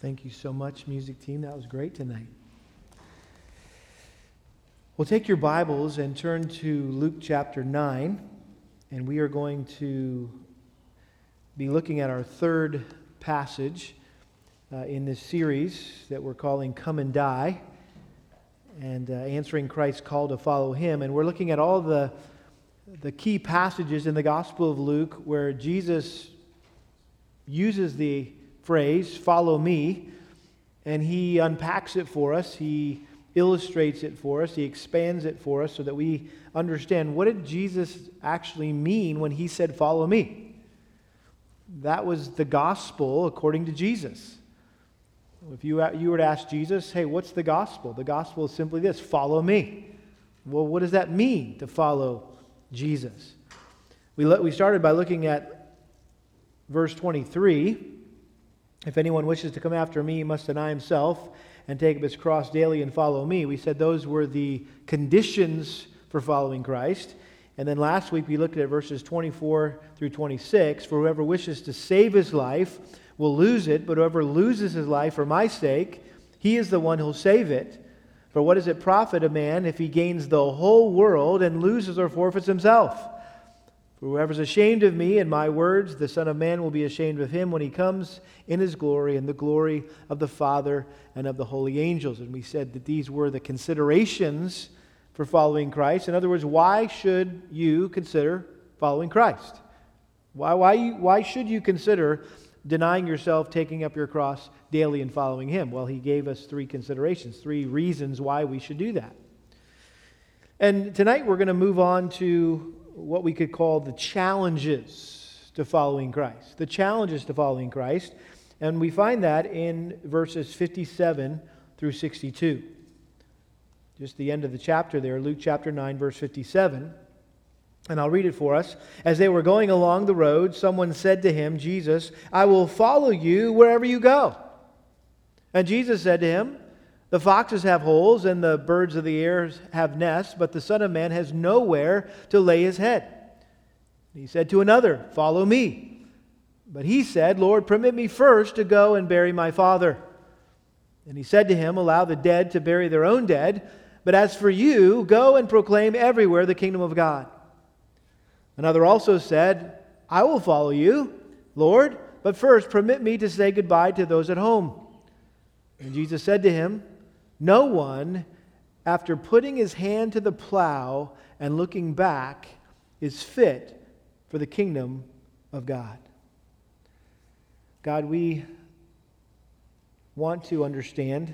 Thank you so much, music team. That was great tonight. Well, take your Bibles and turn to Luke chapter 9, and we are going to be looking at our third passage uh, in this series that we're calling Come and Die, and uh, answering Christ's call to follow him. And we're looking at all the, the key passages in the Gospel of Luke where Jesus uses the phrase, follow me, and he unpacks it for us. He illustrates it for us. He expands it for us so that we understand what did Jesus actually mean when he said, follow me? That was the gospel according to Jesus. If you, you were to ask Jesus, hey, what's the gospel? The gospel is simply this follow me. Well, what does that mean to follow Jesus? We, let, we started by looking at verse 23 if anyone wishes to come after me, he must deny himself and take up his cross daily and follow me. We said those were the conditions for following Christ. And then last week we looked at verses 24 through 26. For whoever wishes to save his life will lose it, but whoever loses his life for my sake, he is the one who'll save it. For what does it profit a man if he gains the whole world and loses or forfeits himself? For whoever's ashamed of me and my words, the Son of Man will be ashamed of him when he comes in his glory and the glory of the Father and of the holy angels. And we said that these were the considerations for following Christ. In other words, why should you consider following Christ? Why, why, why should you consider denying yourself, taking up your cross daily, and following him? Well, he gave us three considerations, three reasons why we should do that. And tonight we're going to move on to what we could call the challenges to following Christ. The challenges to following Christ. And we find that in verses 57 through 62. Just the end of the chapter there, Luke chapter 9, verse 57. And I'll read it for us. As they were going along the road, someone said to him, Jesus, I will follow you wherever you go. And Jesus said to him, the foxes have holes and the birds of the air have nests, but the Son of Man has nowhere to lay his head. He said to another, Follow me. But he said, Lord, permit me first to go and bury my father. And he said to him, Allow the dead to bury their own dead, but as for you, go and proclaim everywhere the kingdom of God. Another also said, I will follow you, Lord, but first permit me to say goodbye to those at home. And Jesus said to him, no one, after putting his hand to the plow and looking back, is fit for the kingdom of God. God, we want to understand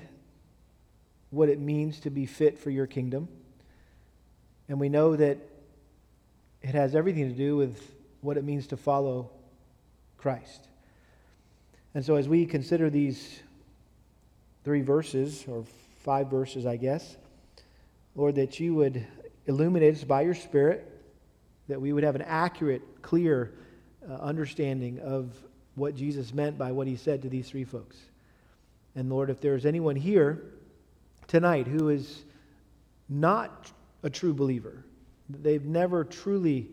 what it means to be fit for your kingdom. And we know that it has everything to do with what it means to follow Christ. And so, as we consider these three verses, or five verses, I guess. Lord, that you would illuminate us by your Spirit, that we would have an accurate, clear uh, understanding of what Jesus meant by what he said to these three folks. And Lord, if there's anyone here tonight who is not a true believer, they've never truly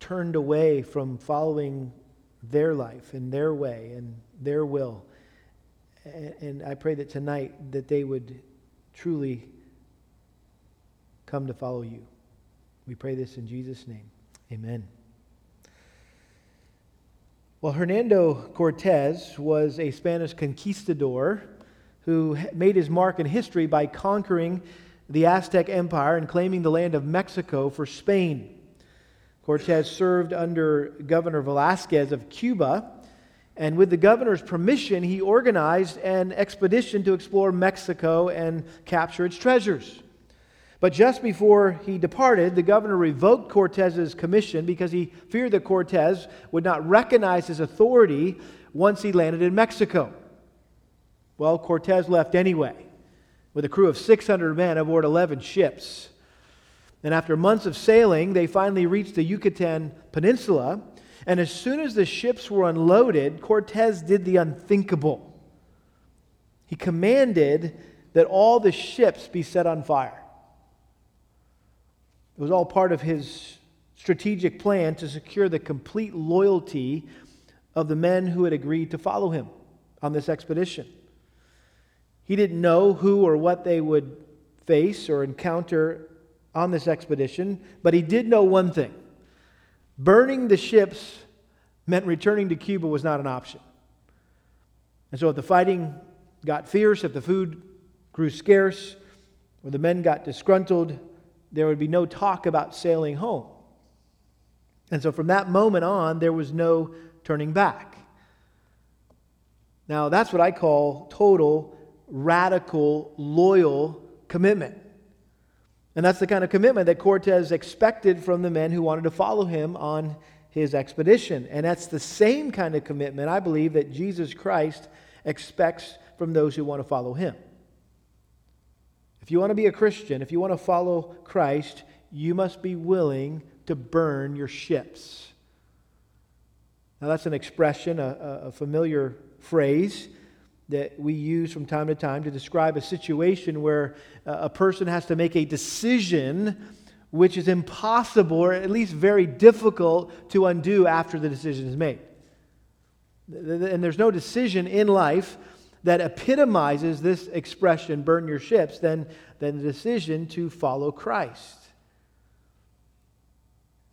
turned away from following their life and their way and their will. And I pray that tonight that they would truly come to follow you. We pray this in Jesus' name. Amen. Well, Hernando Cortez was a Spanish conquistador who made his mark in history by conquering the Aztec Empire and claiming the land of Mexico for Spain. Cortez served under Governor Velasquez of Cuba and with the governor's permission, he organized an expedition to explore Mexico and capture its treasures. But just before he departed, the governor revoked Cortez's commission because he feared that Cortez would not recognize his authority once he landed in Mexico. Well, Cortez left anyway, with a crew of 600 men aboard 11 ships. And after months of sailing, they finally reached the Yucatan Peninsula and as soon as the ships were unloaded, Cortez did the unthinkable. He commanded that all the ships be set on fire. It was all part of his strategic plan to secure the complete loyalty of the men who had agreed to follow him on this expedition. He didn't know who or what they would face or encounter on this expedition, but he did know one thing burning the ships meant returning to Cuba was not an option. And so if the fighting got fierce, if the food grew scarce, or the men got disgruntled, there would be no talk about sailing home. And so from that moment on, there was no turning back. Now, that's what I call total, radical, loyal commitment. And that's the kind of commitment that Cortez expected from the men who wanted to follow him on his expedition. And that's the same kind of commitment, I believe, that Jesus Christ expects from those who want to follow him. If you want to be a Christian, if you want to follow Christ, you must be willing to burn your ships. Now, that's an expression, a, a familiar phrase that we use from time to time to describe a situation where uh, a person has to make a decision which is impossible or at least very difficult to undo after the decision is made. And there's no decision in life that epitomizes this expression, burn your ships, than, than the decision to follow Christ.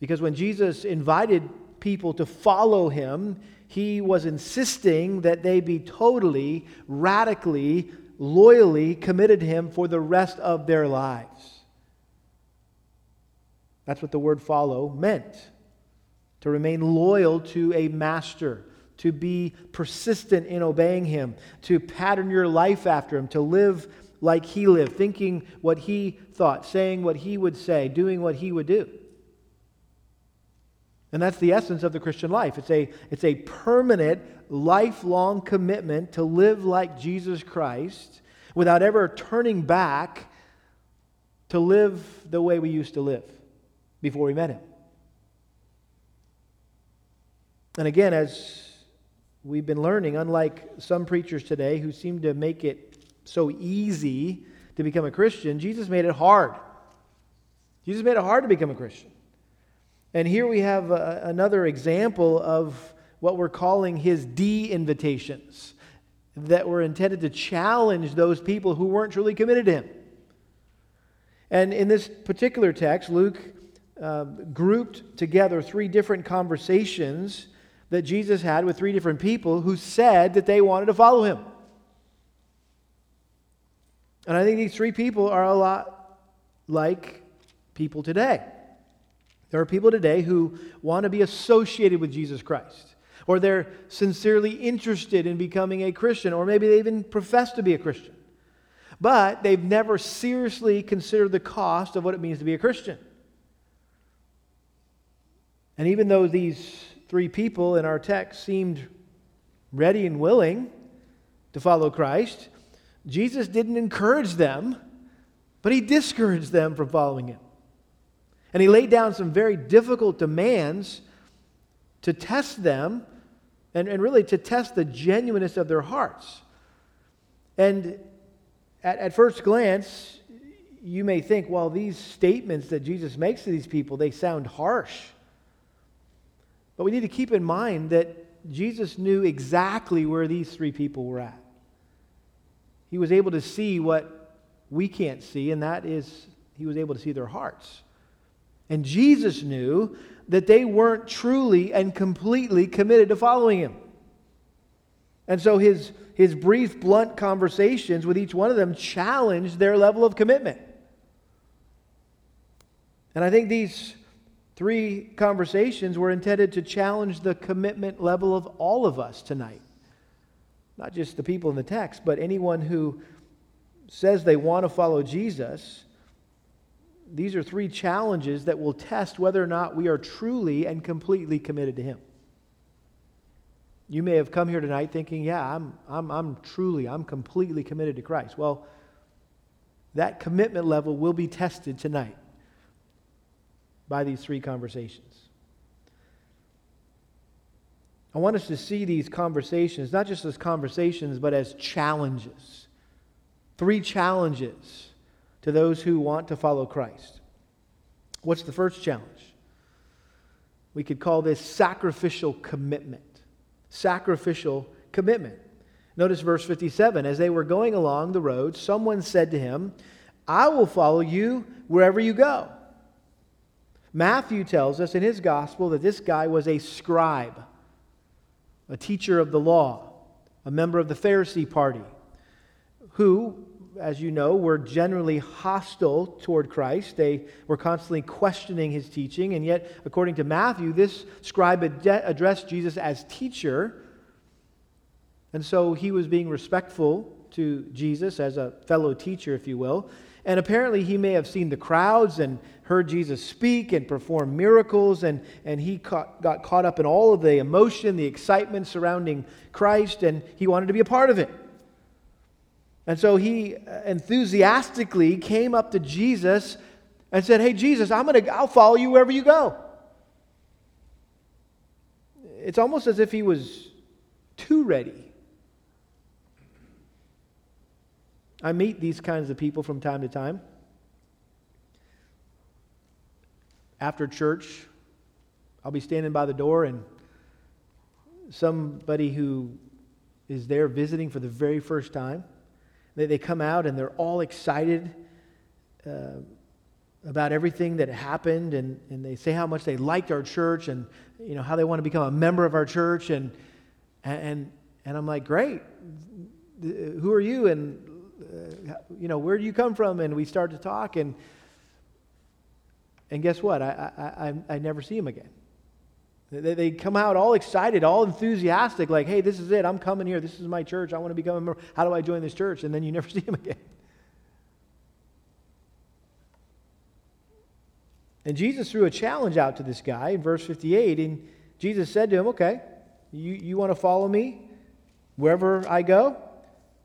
Because when Jesus invited people to follow him, he was insisting that they be totally, radically, loyally committed him for the rest of their lives. That's what the word follow meant to remain loyal to a master, to be persistent in obeying him, to pattern your life after him, to live like he lived, thinking what he thought, saying what he would say, doing what he would do. And that's the essence of the Christian life. It's a, it's a permanent, lifelong commitment to live like Jesus Christ without ever turning back to live the way we used to live before we met Him. And again, as we've been learning, unlike some preachers today who seem to make it so easy to become a Christian, Jesus made it hard. Jesus made it hard to become a Christian. And here we have a, another example of what we're calling his de invitations that were intended to challenge those people who weren't truly committed to him. And in this particular text, Luke uh, grouped together three different conversations that Jesus had with three different people who said that they wanted to follow him. And I think these three people are a lot like people today. There are people today who want to be associated with Jesus Christ, or they're sincerely interested in becoming a Christian, or maybe they even profess to be a Christian. But they've never seriously considered the cost of what it means to be a Christian. And even though these three people in our text seemed ready and willing to follow Christ, Jesus didn't encourage them, but he discouraged them from following him. And he laid down some very difficult demands to test them and, and really to test the genuineness of their hearts. And at, at first glance, you may think, well, these statements that Jesus makes to these people, they sound harsh. But we need to keep in mind that Jesus knew exactly where these three people were at. He was able to see what we can't see, and that is, he was able to see their hearts. And Jesus knew that they weren't truly and completely committed to following him. And so his, his brief, blunt conversations with each one of them challenged their level of commitment. And I think these three conversations were intended to challenge the commitment level of all of us tonight. Not just the people in the text, but anyone who says they want to follow Jesus these are three challenges that will test whether or not we are truly and completely committed to Him. You may have come here tonight thinking, yeah, I'm, I'm, I'm truly, I'm completely committed to Christ. Well, that commitment level will be tested tonight by these three conversations. I want us to see these conversations, not just as conversations, but as challenges. Three challenges to those who want to follow Christ. What's the first challenge? We could call this sacrificial commitment. Sacrificial commitment. Notice verse 57 As they were going along the road, someone said to him, I will follow you wherever you go. Matthew tells us in his gospel that this guy was a scribe, a teacher of the law, a member of the Pharisee party, who, as you know, were generally hostile toward Christ. They were constantly questioning his teaching, and yet, according to Matthew, this scribe addressed Jesus as teacher. And so he was being respectful to Jesus as a fellow teacher, if you will. And apparently, he may have seen the crowds and heard Jesus speak and perform miracles, and, and he caught, got caught up in all of the emotion, the excitement surrounding Christ, and he wanted to be a part of it. And so he uh, enthusiastically came up to Jesus and said, Hey, Jesus, I'm gonna, I'll follow you wherever you go. It's almost as if he was too ready. I meet these kinds of people from time to time. After church, I'll be standing by the door, and somebody who is there visiting for the very first time, they, they come out and they're all excited uh, about everything that happened, and, and they say how much they liked our church and you know how they want to become a member of our church, and and and I'm like, great. Who are you? And uh, you know, where do you come from? And we start to talk, and and guess what? I, I, I, I never see him again. They, they come out all excited, all enthusiastic, like, hey, this is it. I'm coming here. This is my church. I want to become a member. How do I join this church? And then you never see them again. And Jesus threw a challenge out to this guy in verse 58. And Jesus said to him, Okay, you, you want to follow me wherever I go?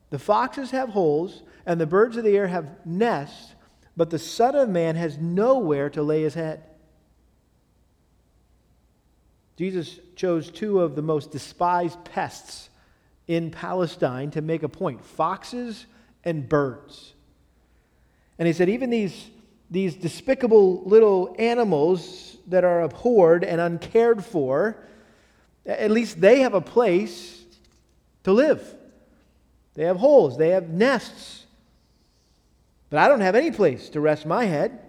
The foxes have holes, and the birds of the air have nests, but the Son of Man has nowhere to lay his head. Jesus chose two of the most despised pests in Palestine to make a point foxes and birds. And he said, even these, these despicable little animals that are abhorred and uncared for, at least they have a place to live. They have holes, they have nests. But I don't have any place to rest my head.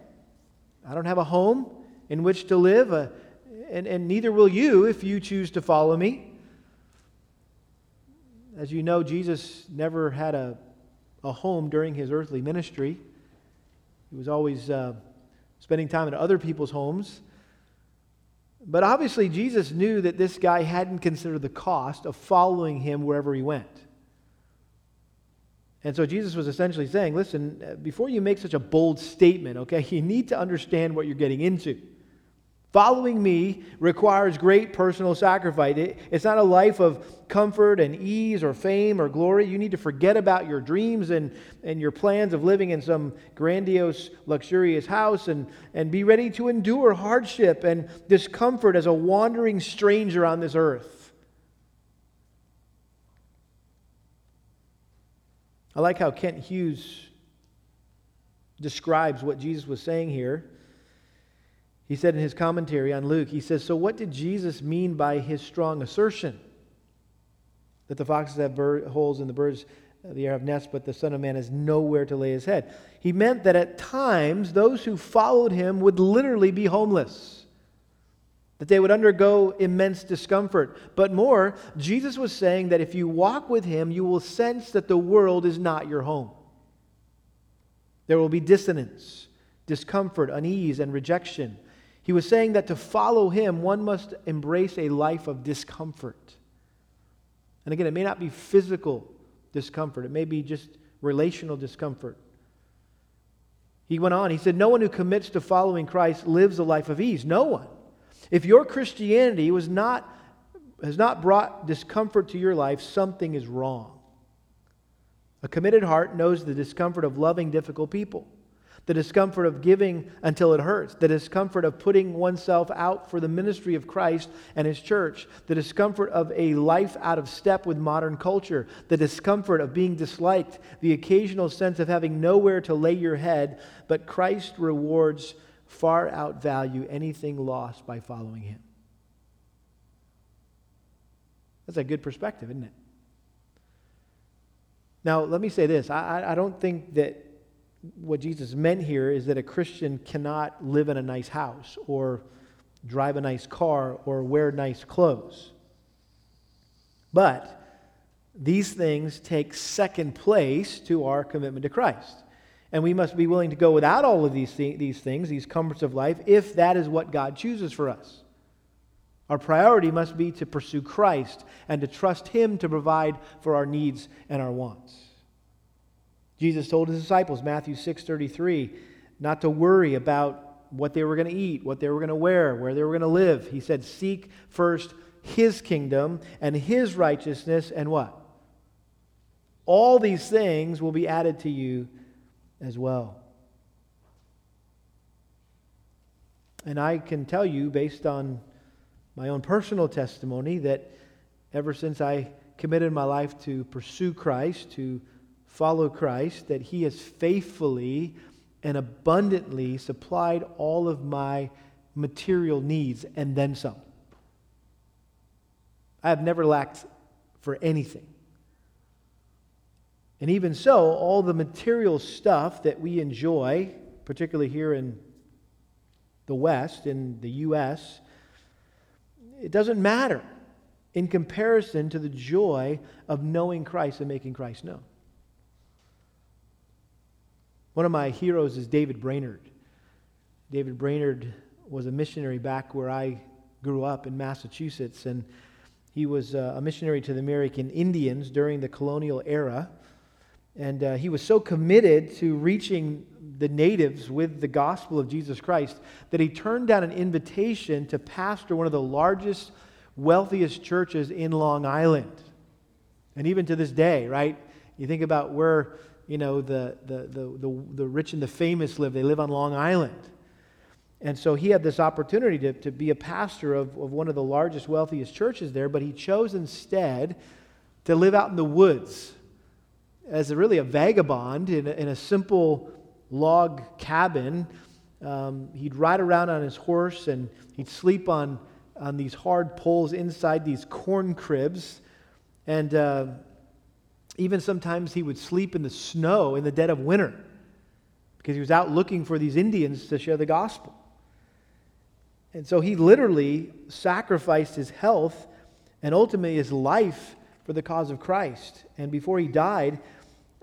I don't have a home in which to live, and, and neither will you if you choose to follow me. As you know, Jesus never had a, a home during his earthly ministry. He was always uh, spending time in other people's homes. But obviously, Jesus knew that this guy hadn't considered the cost of following him wherever he went. And so Jesus was essentially saying, listen, before you make such a bold statement, okay, you need to understand what you're getting into. Following me requires great personal sacrifice. it's not a life of comfort and ease or fame or glory. You need to forget about your dreams and, and your plans of living in some grandiose, luxurious house and, and be ready to endure hardship and discomfort as a wandering stranger on this earth. I like how Kent Hughes describes what Jesus was saying here. He said in his commentary on Luke, he says, So what did Jesus mean by his strong assertion? That the foxes have bird, holes and the birds the air have nests, but the Son of Man has nowhere to lay his head. He meant that at times those who followed him would literally be homeless that they would undergo immense discomfort. But more, Jesus was saying that if you walk with him, you will sense that the world is not your home. There will be dissonance, discomfort, unease, and rejection. He was saying that to follow him, one must embrace a life of discomfort. And again, it may not be physical discomfort, it may be just relational discomfort. He went on, he said, No one who commits to following Christ lives a life of ease. No one. If your Christianity was not, has not brought discomfort to your life, something is wrong. A committed heart knows the discomfort of loving difficult people, the discomfort of giving until it hurts, the discomfort of putting oneself out for the ministry of Christ and His church, the discomfort of a life out of step with modern culture, the discomfort of being disliked, the occasional sense of having nowhere to lay your head, but Christ rewards far outvalue anything lost by following him. That's a good perspective, isn't it? Now, let me say this I, I don't think that what Jesus meant here is that a Christian cannot live in a nice house or drive a nice car or wear nice clothes. But these things take second place to our commitment to Christ. And we must be willing to go without all of these, th- these things, these comforts of life, if that is what God chooses for us. Our priority must be to pursue Christ and to trust Him to provide for our needs and our wants. Jesus told his disciples, Matthew 6:33, not to worry about what they were going to eat, what they were going to wear, where they were going to live. He said, "Seek first his kingdom and his righteousness and what? All these things will be added to you as well." And I can tell you based on my own personal testimony that ever since I committed my life to pursue Christ, to follow Christ, that He has faithfully and abundantly supplied all of my material needs and then some. I have never lacked for anything. And even so, all the material stuff that we enjoy, particularly here in the West, in the U.S., it doesn't matter in comparison to the joy of knowing Christ and making Christ known. One of my heroes is David Brainerd. David Brainerd was a missionary back where I grew up in Massachusetts, and he was uh, a missionary to the American Indians during the colonial era. And uh, he was so committed to reaching the natives with the gospel of Jesus Christ that he turned down an invitation to pastor one of the largest, wealthiest churches in Long Island. And even to this day, right? You think about where you know, the, the, the, the, rich and the famous live. They live on Long Island. And so he had this opportunity to, to be a pastor of, of one of the largest, wealthiest churches there, but he chose instead to live out in the woods as a, really a vagabond in a, in a simple log cabin. Um, he'd ride around on his horse and he'd sleep on, on these hard poles inside these corn cribs. And uh, even sometimes he would sleep in the snow in the dead of winter because he was out looking for these Indians to share the gospel. And so he literally sacrificed his health and ultimately his life for the cause of Christ. And before he died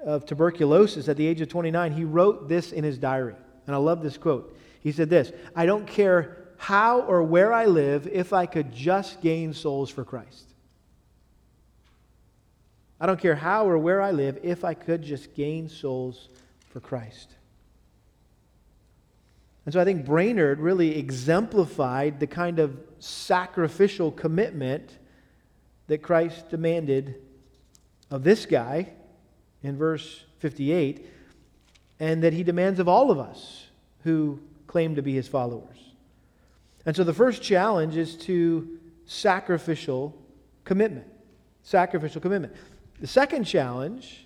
of tuberculosis at the age of 29, he wrote this in his diary. And I love this quote. He said this I don't care how or where I live if I could just gain souls for Christ. I don't care how or where I live if I could just gain souls for Christ. And so I think Brainerd really exemplified the kind of sacrificial commitment that Christ demanded of this guy in verse 58, and that he demands of all of us who claim to be his followers. And so the first challenge is to sacrificial commitment. Sacrificial commitment. The second challenge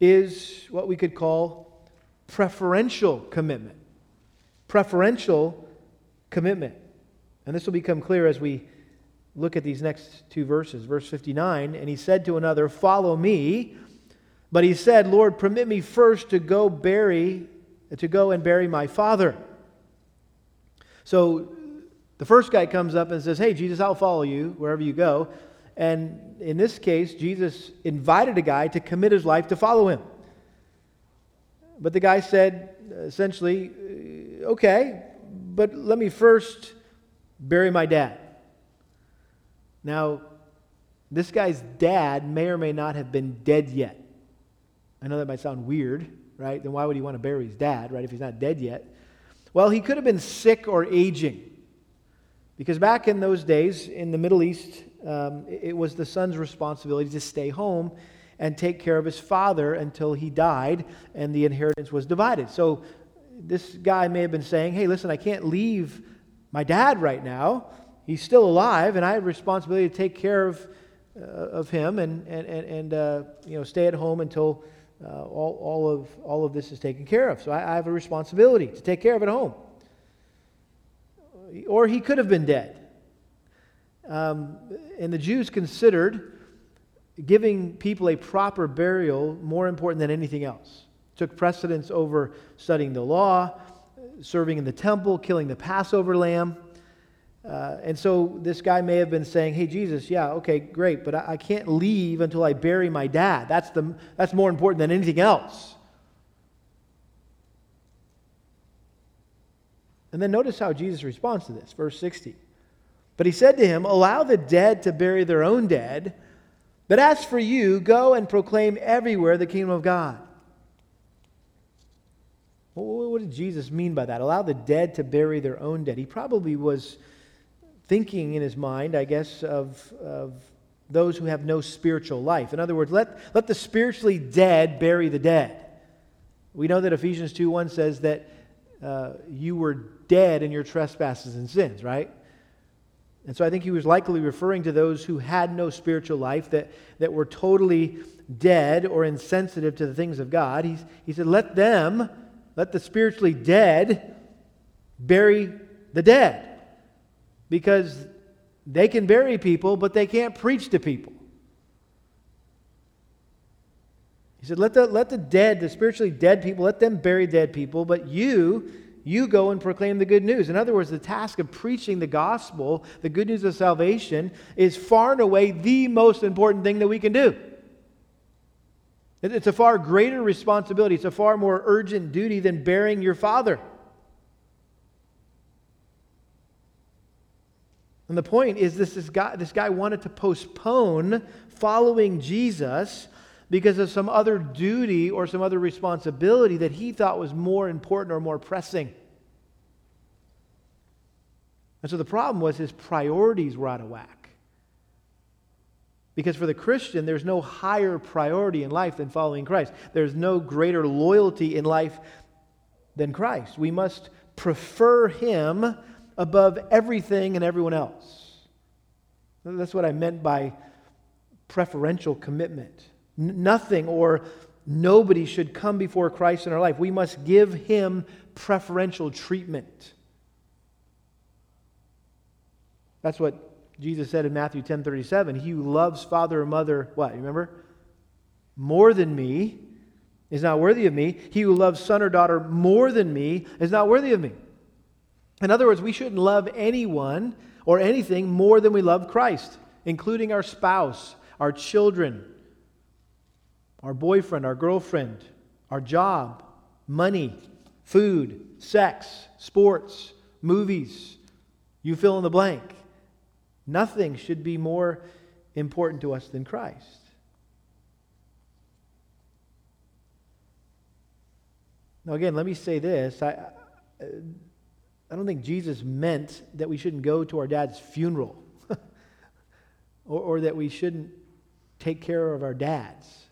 is what we could call preferential commitment. Preferential commitment. And this will become clear as we look at these next two verses. Verse 59 And he said to another, Follow me. But he said, Lord, permit me first to go bury, to go and bury my father. So the first guy comes up and says, Hey, Jesus, I'll follow you wherever you go. And in this case, Jesus invited a guy to commit his life to follow him. But the guy said, essentially, uh, okay, but let me first bury my dad. Now, this guy's dad may or may not have been dead yet. I know that might sound weird, right? Then why would he want to bury his dad, right, if he's not dead yet? Well, he could have been sick or aging. Because back in those days in the Middle East, um, it was the son's responsibility to stay home and take care of his father until he died and the inheritance was divided. So this guy may have been saying, hey, listen, I can't leave my dad right now. He's still alive, and I have responsibility to take care of, uh, of him and, and, and, and uh, you know, stay at home until uh, all, all, of, all of this is taken care of. So I, I have a responsibility to take care of at home. Or he could have been dead. Um, and the Jews considered giving people a proper burial more important than anything else. Took precedence over studying the law, serving in the temple, killing the Passover lamb. Uh, and so this guy may have been saying, Hey, Jesus, yeah, okay, great, but I, I can't leave until I bury my dad. That's, the, that's more important than anything else. And then notice how Jesus responds to this, verse 60. But he said to him, Allow the dead to bury their own dead, but as for you, go and proclaim everywhere the kingdom of God. What did Jesus mean by that? Allow the dead to bury their own dead. He probably was thinking in his mind, I guess, of, of those who have no spiritual life. In other words, let, let the spiritually dead bury the dead. We know that Ephesians 2 1 says that uh, you were dead in your trespasses and sins, right? And so I think he was likely referring to those who had no spiritual life, that, that were totally dead or insensitive to the things of God. He, he said, Let them, let the spiritually dead bury the dead. Because they can bury people, but they can't preach to people. He said, let the, let the dead, the spiritually dead people, let them bury dead people, but you, you go and proclaim the good news. In other words, the task of preaching the gospel, the good news of salvation, is far and away the most important thing that we can do. It's a far greater responsibility, it's a far more urgent duty than burying your father. And the point is this, guy, this guy wanted to postpone following Jesus because of some other duty or some other responsibility that he thought was more important or more pressing. And so the problem was his priorities were out of whack. Because for the Christian, there's no higher priority in life than following Christ. There's no greater loyalty in life than Christ. We must prefer him above everything and everyone else. That's what I meant by preferential commitment. Nothing or nobody should come before Christ in our life. We must give him preferential treatment. That's what Jesus said in Matthew 10 37. He who loves father or mother, what? You remember? More than me is not worthy of me. He who loves son or daughter more than me is not worthy of me. In other words, we shouldn't love anyone or anything more than we love Christ, including our spouse, our children, our boyfriend, our girlfriend, our job, money, food, sex, sports, movies. You fill in the blank. Nothing should be more important to us than Christ. Now, again, let me say this. I, I don't think Jesus meant that we shouldn't go to our dad's funeral or, or that we shouldn't take care of our dads.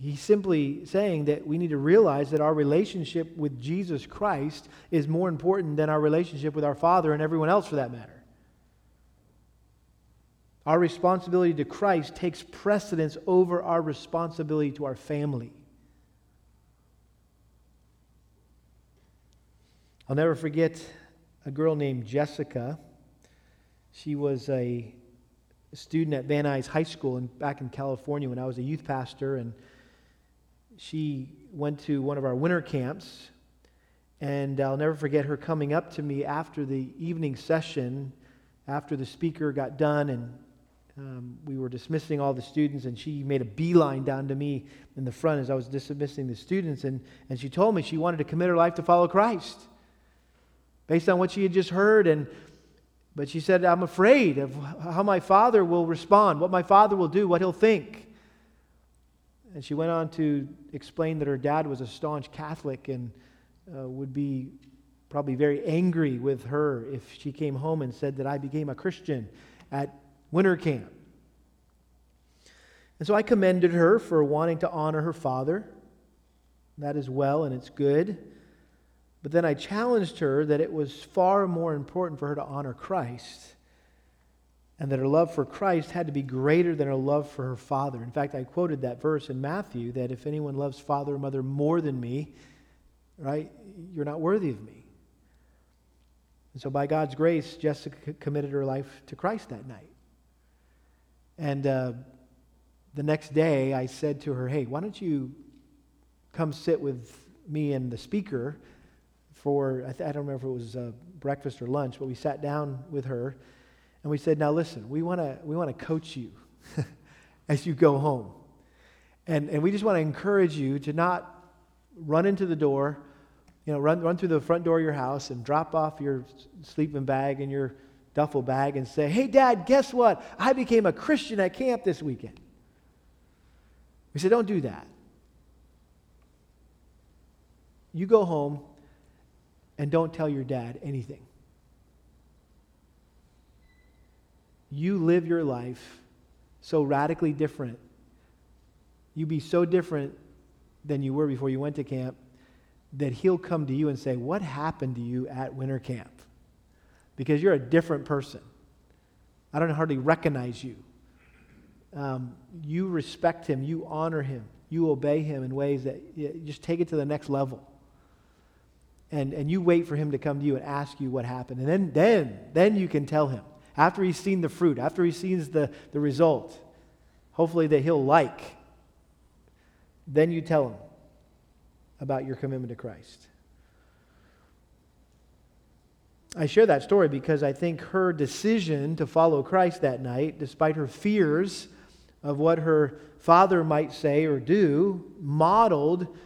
He's simply saying that we need to realize that our relationship with Jesus Christ is more important than our relationship with our Father and everyone else for that matter. Our responsibility to Christ takes precedence over our responsibility to our family. I'll never forget a girl named Jessica. She was a student at Van Nuys High School in, back in California when I was a youth pastor, and she went to one of our winter camps, and I'll never forget her coming up to me after the evening session, after the speaker got done, and um, we were dismissing all the students, and she made a beeline down to me in the front as I was dismissing the students, and, and she told me she wanted to commit her life to follow Christ based on what she had just heard, and but she said, I'm afraid of how my father will respond, what my father will do, what he'll think. And she went on to explain that her dad was a staunch Catholic and uh, would be probably very angry with her if she came home and said that I became a Christian at winter camp. And so I commended her for wanting to honor her father. That is well and it's good. But then I challenged her that it was far more important for her to honor Christ and that her love for Christ had to be greater than her love for her father. In fact, I quoted that verse in Matthew that if anyone loves father or mother more than me, right, you're not worthy of me. And so, by God's grace, Jessica committed her life to Christ that night. And uh, the next day, I said to her, Hey, why don't you come sit with me and the speaker for, I, th- I don't remember if it was uh, breakfast or lunch, but we sat down with her and we said, Now listen, we want to we wanna coach you as you go home. And, and we just want to encourage you to not run into the door, you know, run, run through the front door of your house and drop off your sleeping bag and your duffel bag and say, Hey, Dad, guess what? I became a Christian at camp this weekend. We said, Don't do that. You go home and don't tell your dad anything. You live your life so radically different. You be so different than you were before you went to camp that he'll come to you and say, What happened to you at winter camp? Because you're a different person. I don't hardly recognize you. Um, you respect him, you honor him, you obey him in ways that you just take it to the next level. And, and you wait for him to come to you and ask you what happened. And then, then, then you can tell him. After he's seen the fruit, after he sees the, the result, hopefully that he'll like, then you tell him about your commitment to Christ. I share that story because I think her decision to follow Christ that night, despite her fears of what her father might say or do, modeled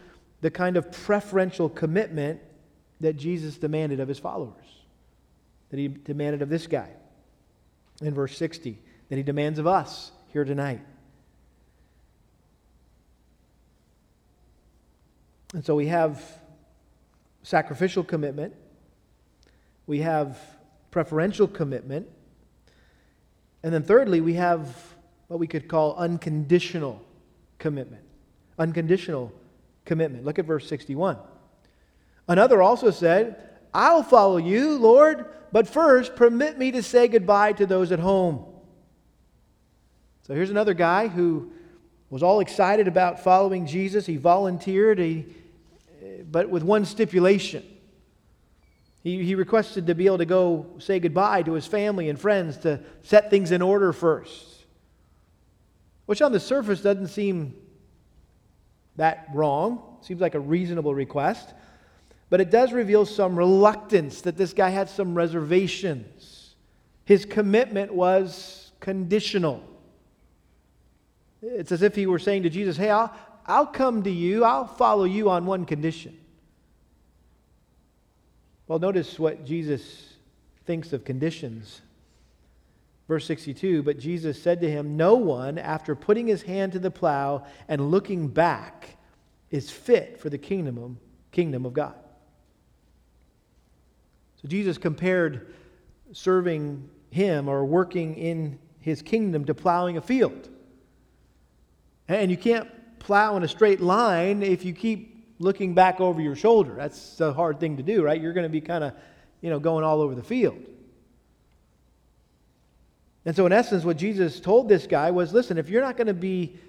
the kind of preferential commitment that Jesus demanded of his followers, that he demanded of this guy in verse 60, that he demands of us here tonight. And so we have sacrificial commitment, we have preferential commitment, and then thirdly, we have what we could call unconditional commitment. Unconditional commitment. Look at verse 61. Another also said, I'll follow you, Lord, but first permit me to say goodbye to those at home. So here's another guy who was all excited about following Jesus. He volunteered, he, but with one stipulation. He, he requested to be able to go say goodbye to his family and friends to set things in order first, which on the surface doesn't seem that wrong. Seems like a reasonable request. But it does reveal some reluctance that this guy had some reservations. His commitment was conditional. It's as if he were saying to Jesus, Hey, I'll, I'll come to you, I'll follow you on one condition. Well, notice what Jesus thinks of conditions. Verse 62 But Jesus said to him, No one, after putting his hand to the plow and looking back, is fit for the kingdom kingdom of God. So Jesus compared serving him or working in his kingdom to plowing a field. And you can't plow in a straight line if you keep looking back over your shoulder. That's a hard thing to do, right? You're going to be kind of, you know, going all over the field. And so, in essence, what Jesus told this guy was listen, if you're not going to be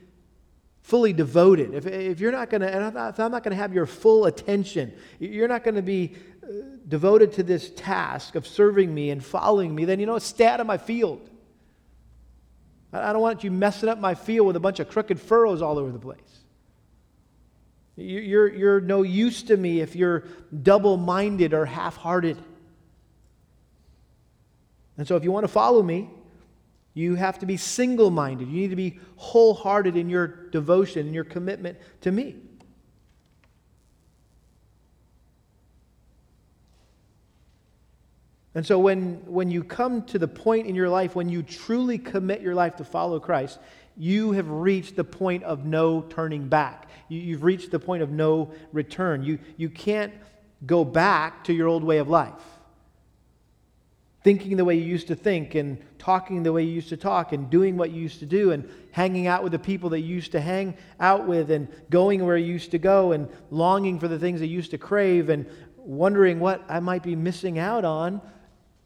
fully devoted, if, if you're not going to, if I'm not going to have your full attention, you're not going to be uh, devoted to this task of serving me and following me, then you know, stay out of my field. I don't want you messing up my field with a bunch of crooked furrows all over the place. You're, you're no use to me if you're double minded or half hearted. And so, if you want to follow me, you have to be single minded. You need to be wholehearted in your devotion and your commitment to me. And so when, when you come to the point in your life when you truly commit your life to follow Christ, you have reached the point of no turning back. You, have reached the point of no return. You, you can't go back to your old way of life. Thinking the way you used to think, and talking the way you used to talk, and doing what you used to do, and hanging out with the people that you used to hang out with, and going where you used to go, and longing for the things that you used to crave, and wondering what I might be missing out on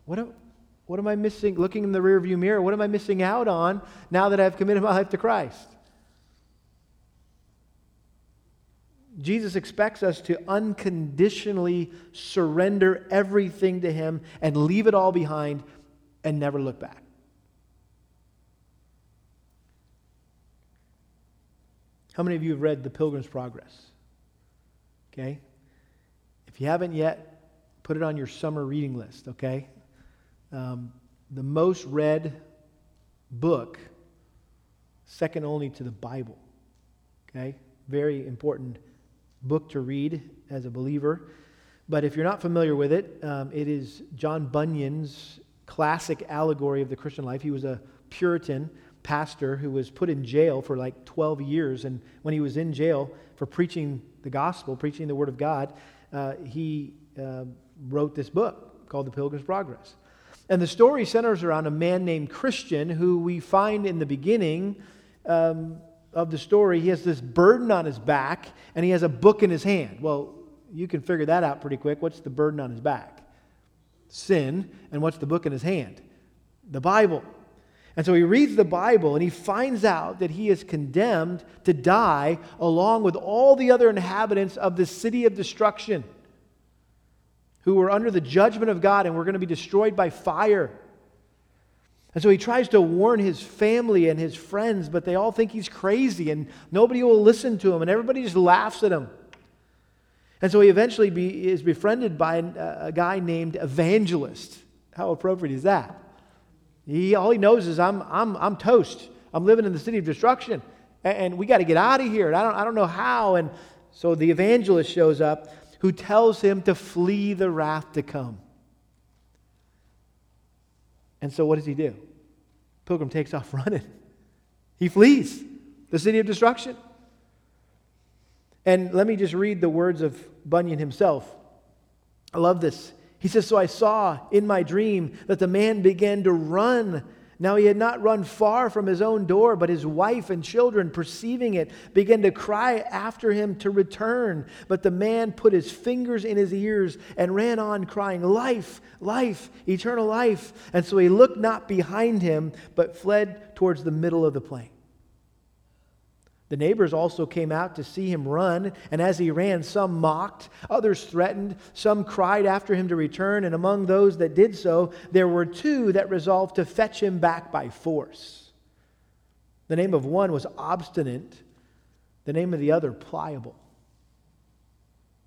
what am, what am I missing? Looking in the rearview mirror, what am I missing out on now that I've committed my life to Christ? Jesus expects us to unconditionally surrender everything to Him and leave it all behind and never look back. How many of you have read The Pilgrim's Progress? Okay? If you haven't yet, put it on your summer reading list, okay? Um, the most read book, second only to the Bible. Okay? Very important book to read as a believer. But if you're not familiar with it, um, it is John Bunyan's classic allegory of the Christian life. He was a Puritan pastor who was put in jail for like 12 years. And when he was in jail for preaching the gospel, preaching the word of God, uh, he uh, wrote this book called The Pilgrim's Progress. And the story centers around a man named Christian who we find in the beginning um, of the story. He has this burden on his back and he has a book in his hand. Well, you can figure that out pretty quick. What's the burden on his back? Sin. And what's the book in his hand? The Bible. And so he reads the Bible and he finds out that he is condemned to die along with all the other inhabitants of the city of destruction who were under the judgment of God and were going to be destroyed by fire. And so he tries to warn his family and his friends, but they all think he's crazy and nobody will listen to him and everybody just laughs at him. And so he eventually be, is befriended by a, a guy named Evangelist. How appropriate is that? He, all he knows is, I'm, I'm, I'm toast. I'm living in the city of destruction. And, and we got to get out of here. And I don't, I don't know how. And so the evangelist shows up who tells him to flee the wrath to come. And so what does he do? Pilgrim takes off running. He flees the city of destruction. And let me just read the words of Bunyan himself. I love this. He says, So I saw in my dream that the man began to run now he had not run far from his own door, but his wife and children, perceiving it, began to cry after him to return. But the man put his fingers in his ears and ran on, crying, Life, life, eternal life. And so he looked not behind him, but fled towards the middle of the plain. The neighbors also came out to see him run, and as he ran, some mocked, others threatened, some cried after him to return, and among those that did so, there were two that resolved to fetch him back by force. The name of one was Obstinate, the name of the other, Pliable.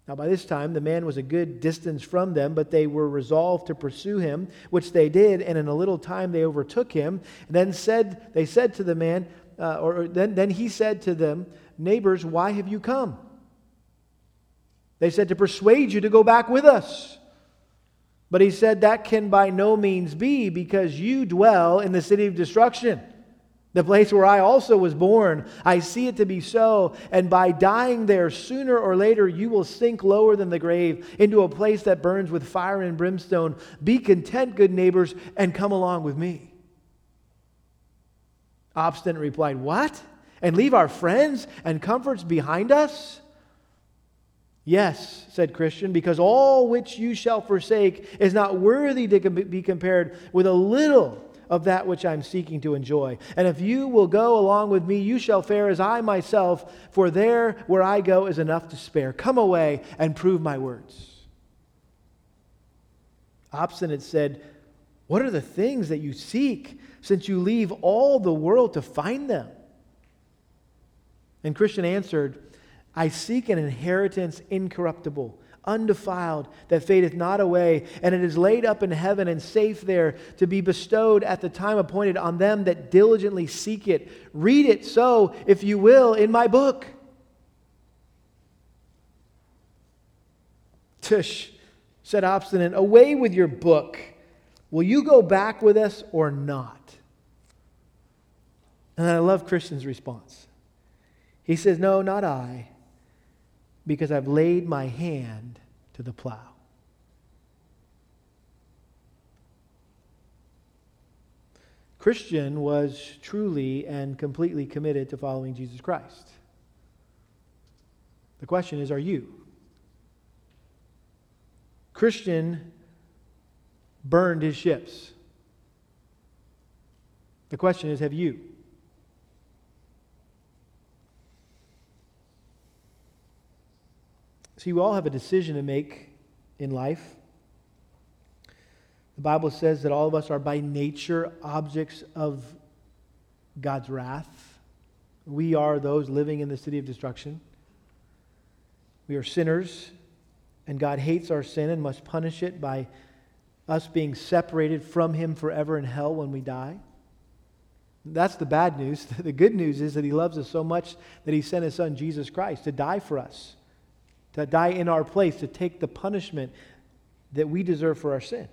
Now, by this time, the man was a good distance from them, but they were resolved to pursue him, which they did, and in a little time they overtook him. And then said, they said to the man, uh, or then, then he said to them, Neighbors, why have you come? They said, To persuade you to go back with us. But he said, That can by no means be, because you dwell in the city of destruction, the place where I also was born. I see it to be so, and by dying there, sooner or later, you will sink lower than the grave into a place that burns with fire and brimstone. Be content, good neighbors, and come along with me. Obstinate replied, What? And leave our friends and comforts behind us? Yes, said Christian, because all which you shall forsake is not worthy to be compared with a little of that which I'm seeking to enjoy. And if you will go along with me, you shall fare as I myself, for there where I go is enough to spare. Come away and prove my words. Obstinate said, What are the things that you seek? Since you leave all the world to find them? And Christian answered, I seek an inheritance incorruptible, undefiled, that fadeth not away, and it is laid up in heaven and safe there to be bestowed at the time appointed on them that diligently seek it. Read it so, if you will, in my book. Tush, said Obstinate, away with your book. Will you go back with us or not? And I love Christian's response. He says, No, not I, because I've laid my hand to the plow. Christian was truly and completely committed to following Jesus Christ. The question is, are you? Christian burned his ships. The question is, have you? See, we all have a decision to make in life. The Bible says that all of us are by nature objects of God's wrath. We are those living in the city of destruction. We are sinners, and God hates our sin and must punish it by us being separated from Him forever in hell when we die. That's the bad news. The good news is that He loves us so much that He sent His Son, Jesus Christ, to die for us, to die in our place, to take the punishment that we deserve for our sin.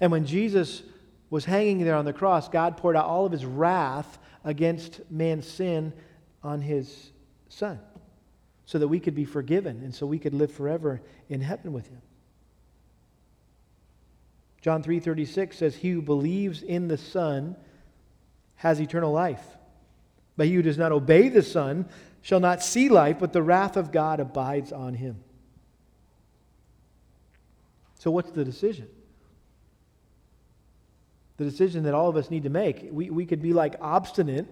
And when Jesus was hanging there on the cross, God poured out all of His wrath against man's sin on His Son so that we could be forgiven and so we could live forever in heaven with Him. John 3:36 says he who believes in the son has eternal life. But he who does not obey the Son shall not see life, but the wrath of God abides on him. So, what's the decision? The decision that all of us need to make. We, we could be like obstinate,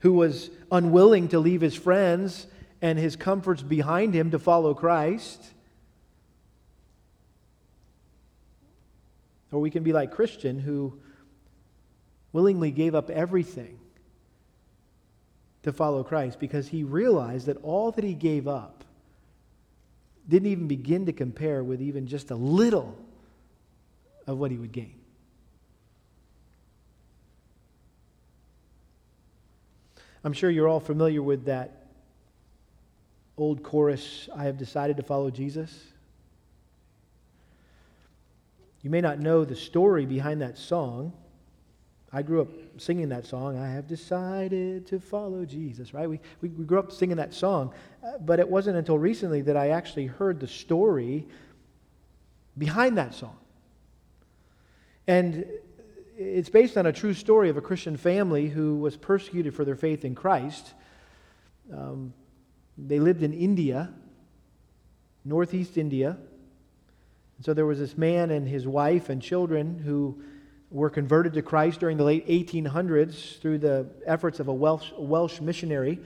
who was unwilling to leave his friends and his comforts behind him to follow Christ. Or we can be like Christian, who willingly gave up everything to follow Christ because he realized that all that he gave up didn't even begin to compare with even just a little of what he would gain. I'm sure you're all familiar with that old chorus, I have decided to follow Jesus. You may not know the story behind that song. I grew up singing that song. I have decided to follow Jesus, right? We, we, we grew up singing that song. Uh, but it wasn't until recently that I actually heard the story behind that song. And it's based on a true story of a Christian family who was persecuted for their faith in Christ. Um, they lived in India, northeast India. And so there was this man and his wife and children who were converted to Christ during the late 1800s through the efforts of a Welsh, Welsh missionary.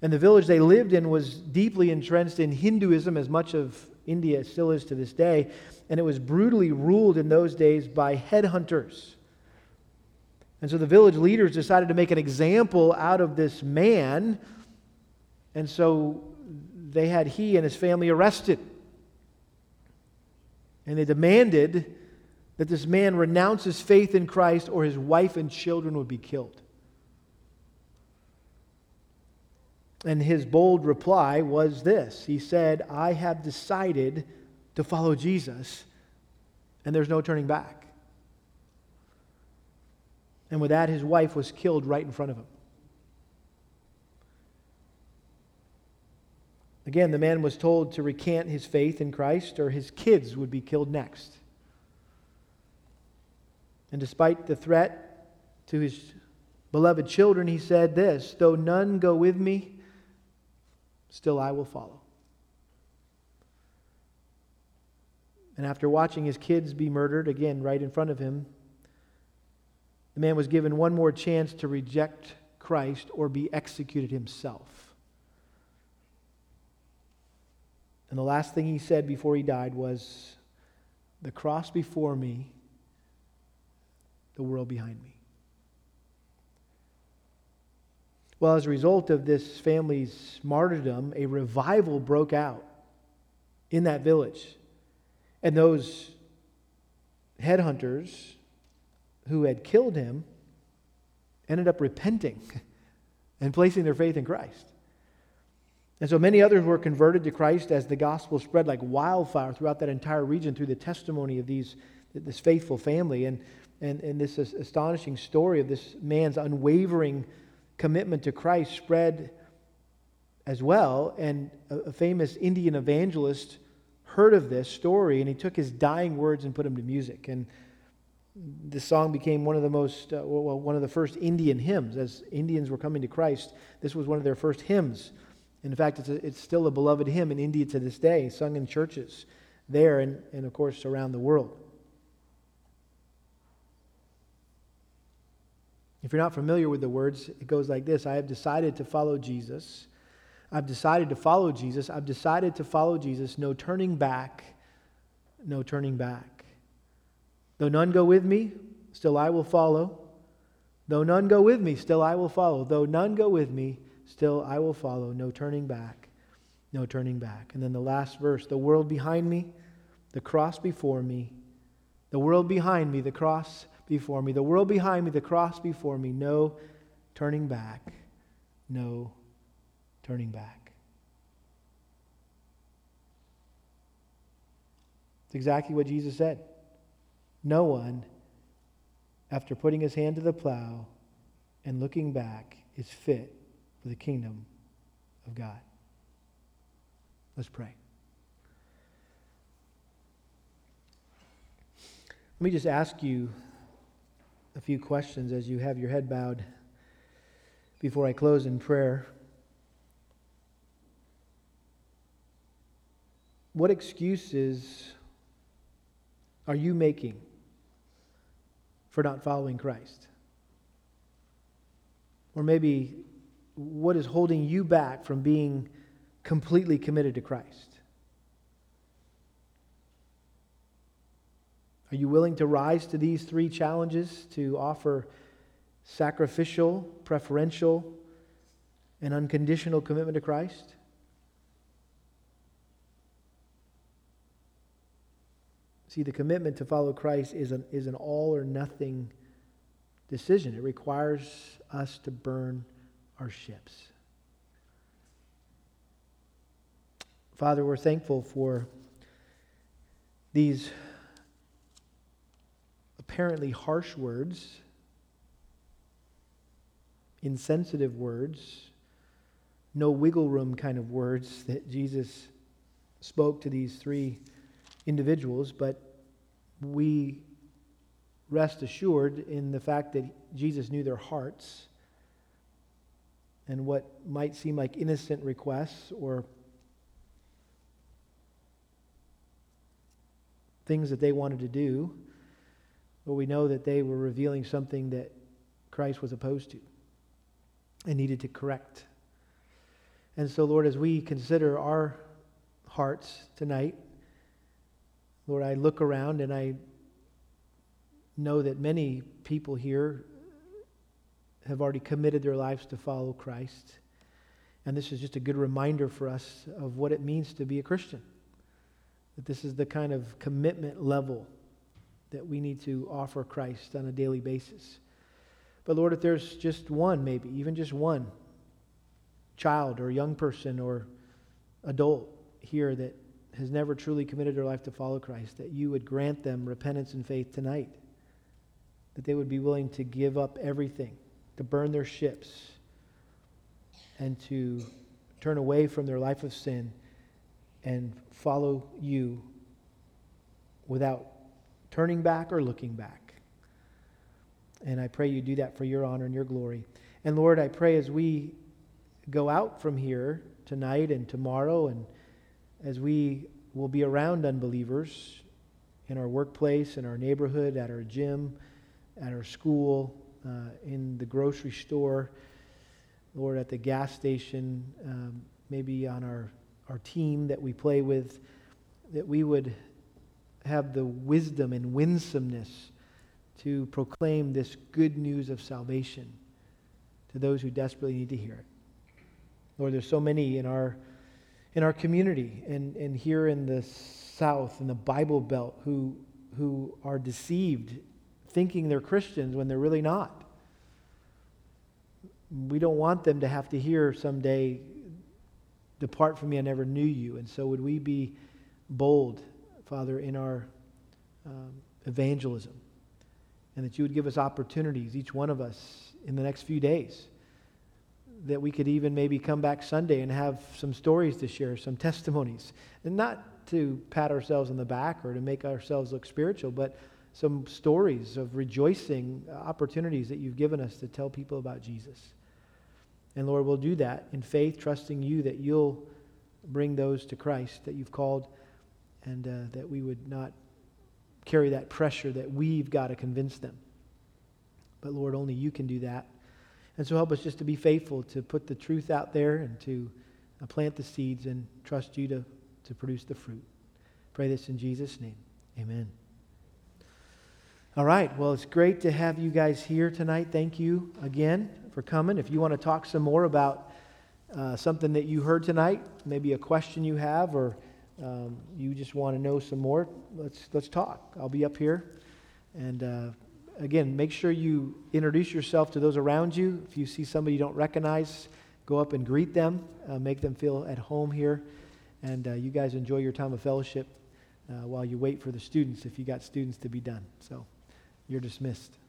And the village they lived in was deeply entrenched in Hinduism, as much of India still is to this day. And it was brutally ruled in those days by headhunters. And so the village leaders decided to make an example out of this man. And so they had he and his family arrested. And they demanded that this man renounce his faith in Christ or his wife and children would be killed. And his bold reply was this He said, I have decided to follow Jesus, and there's no turning back. And with that, his wife was killed right in front of him. Again, the man was told to recant his faith in Christ, or his kids would be killed next. And despite the threat to his beloved children, he said this Though none go with me, still I will follow. And after watching his kids be murdered, again, right in front of him, the man was given one more chance to reject Christ or be executed himself. And the last thing he said before he died was, The cross before me the world behind me. Well, as a result of this family's martyrdom, a revival broke out in that village. And those headhunters who had killed him ended up repenting and placing their faith in Christ. And so many others were converted to Christ as the gospel spread like wildfire throughout that entire region through the testimony of these, this faithful family. And and, and this astonishing story of this man's unwavering commitment to Christ spread as well. And a, a famous Indian evangelist heard of this story and he took his dying words and put them to music. And this song became one of the most, uh, well, one of the first Indian hymns. As Indians were coming to Christ, this was one of their first hymns. In fact, it's, a, it's still a beloved hymn in India to this day, sung in churches there and, and, of course, around the world. If you're not familiar with the words, it goes like this I have decided to follow Jesus. I've decided to follow Jesus. I've decided to follow Jesus. No turning back. No turning back. Though none go with me, still I will follow. Though none go with me, still I will follow. Though none go with me, still I will follow. No turning back. No turning back. And then the last verse the world behind me, the cross before me. The world behind me, the cross before me. The world behind me, the cross before me. No turning back. No turning back. It's exactly what Jesus said. No one after putting his hand to the plow and looking back, is fit for the kingdom of God. Let's pray. Let me just ask you a few questions as you have your head bowed before I close in prayer. What excuses are you making for not following Christ? Or maybe what is holding you back from being completely committed to Christ? Are you willing to rise to these three challenges to offer sacrificial, preferential, and unconditional commitment to Christ? See, the commitment to follow Christ is an, is an all or nothing decision. It requires us to burn our ships. Father, we're thankful for these apparently harsh words, insensitive words, no wiggle room kind of words that Jesus spoke to these three individuals, but we rest assured in the fact that Jesus knew their hearts and what might seem like innocent requests or things that they wanted to do, but we know that they were revealing something that Christ was opposed to and needed to correct. And so, Lord, as we consider our hearts tonight, Lord, I look around and I know that many people here have already committed their lives to follow Christ. And this is just a good reminder for us of what it means to be a Christian. That this is the kind of commitment level that we need to offer Christ on a daily basis. But Lord, if there's just one, maybe, even just one child or young person or adult here that has never truly committed their life to follow Christ, that you would grant them repentance and faith tonight. That they would be willing to give up everything, to burn their ships, and to turn away from their life of sin and follow you without turning back or looking back. And I pray you do that for your honor and your glory. And Lord, I pray as we go out from here tonight and tomorrow and as we will be around unbelievers in our workplace, in our neighborhood, at our gym, at our school, uh, in the grocery store, Lord, at the gas station, um, maybe on our, our team that we play with, that we would have the wisdom and winsomeness to proclaim this good news of salvation to those who desperately need to hear it. Lord, there's so many in our in our community and, and here in the South, in the Bible Belt, who, who are deceived, thinking they're Christians when they're really not. We don't want them to have to hear someday, Depart from me, I never knew you. And so, would we be bold, Father, in our um, evangelism? And that you would give us opportunities, each one of us, in the next few days that we could even maybe come back Sunday and have some stories to share, some testimonies. And not to pat ourselves on the back or to make ourselves look spiritual, but some stories of rejoicing opportunities that you've given us to tell people about Jesus. And Lord, we'll do that in faith, trusting you that you'll bring those to Christ that you've called and uh, that we would not carry that pressure that we've got to convince them. But Lord, only you can do that. And so help us just to be faithful to put the truth out there and to uh, plant the seeds and trust you to, to produce the fruit. Pray this in Jesus' name. Amen. All right. Well, it's great to have you guys here tonight. Thank you again for coming. If you want to talk some more about uh, something that you heard tonight, maybe a question you have, or um, you just want to know some more, let's let's talk. I'll be up here, and uh, again, make sure you introduce yourself to those around you. If you see somebody you don't recognize, go up and greet them. Uh, make them feel at home here, and uh, you guys enjoy your time of fellowship uh, while you wait for the students. If you got students to be done, so you're dismissed.